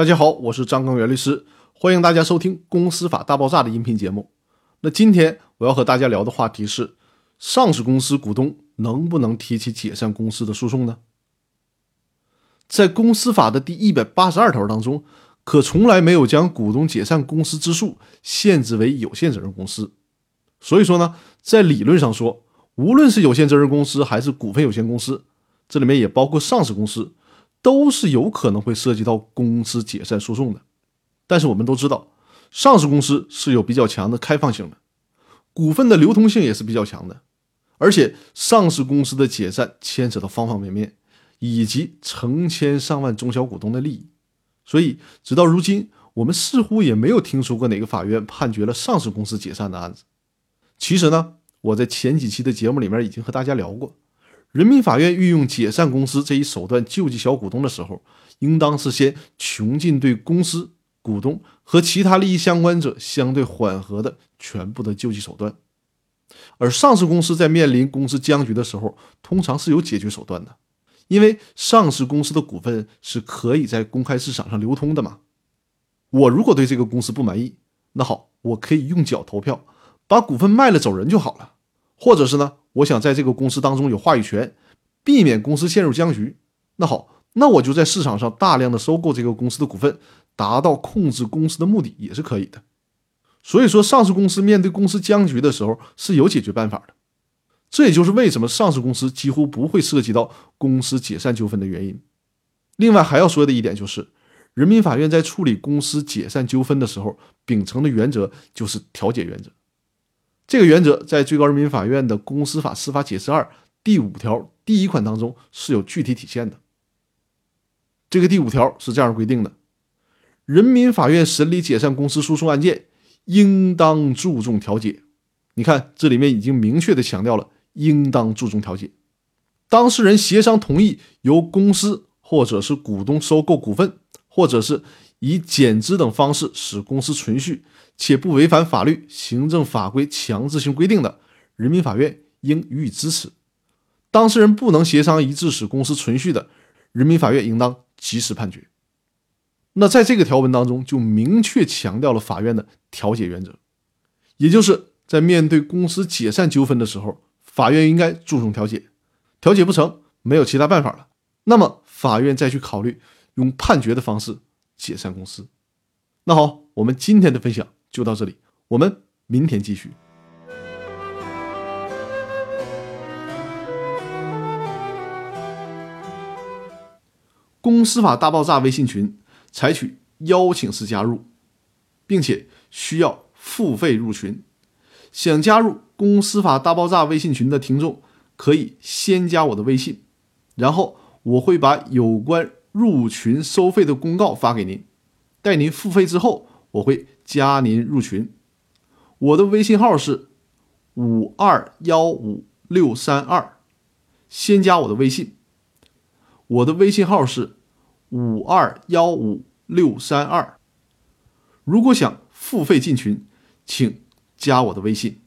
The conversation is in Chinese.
大家好，我是张刚元律师，欢迎大家收听《公司法大爆炸》的音频节目。那今天我要和大家聊的话题是：上市公司股东能不能提起解散公司的诉讼呢？在公司法的第一百八十二条当中，可从来没有将股东解散公司之诉限制为有限责任公司。所以说呢，在理论上说，无论是有限责任公司还是股份有限公司，这里面也包括上市公司。都是有可能会涉及到公司解散诉讼的，但是我们都知道，上市公司是有比较强的开放性的，股份的流通性也是比较强的，而且上市公司的解散牵扯到方方面面，以及成千上万中小股东的利益，所以直到如今，我们似乎也没有听说过哪个法院判决了上市公司解散的案子。其实呢，我在前几期的节目里面已经和大家聊过。人民法院运用解散公司这一手段救济小股东的时候，应当是先穷尽对公司、股东和其他利益相关者相对缓和的全部的救济手段。而上市公司在面临公司僵局的时候，通常是有解决手段的，因为上市公司的股份是可以在公开市场上流通的嘛。我如果对这个公司不满意，那好，我可以用脚投票，把股份卖了走人就好了，或者是呢？我想在这个公司当中有话语权，避免公司陷入僵局。那好，那我就在市场上大量的收购这个公司的股份，达到控制公司的目的也是可以的。所以说，上市公司面对公司僵局的时候是有解决办法的。这也就是为什么上市公司几乎不会涉及到公司解散纠纷的原因。另外还要说的一点就是，人民法院在处理公司解散纠纷的时候，秉承的原则就是调解原则。这个原则在最高人民法院的《公司法司法解释二》第五条第一款当中是有具体体现的。这个第五条是这样规定的：人民法院审理解散公司诉讼案件，应当注重调解。你看，这里面已经明确的强调了应当注重调解。当事人协商同意由公司或者是股东收购股份，或者是以减资等方式使公司存续。且不违反法律、行政法规强制性规定的，人民法院应予以支持；当事人不能协商一致使公司存续的，人民法院应当及时判决。那在这个条文当中，就明确强调了法院的调解原则，也就是在面对公司解散纠纷的时候，法院应该注重调解，调解不成，没有其他办法了，那么法院再去考虑用判决的方式解散公司。那好，我们今天的分享。就到这里，我们明天继续。公司法大爆炸微信群采取邀请式加入，并且需要付费入群。想加入公司法大爆炸微信群的听众，可以先加我的微信，然后我会把有关入群收费的公告发给您。待您付费之后，我会。加您入群，我的微信号是五二幺五六三二，先加我的微信。我的微信号是五二幺五六三二。如果想付费进群，请加我的微信。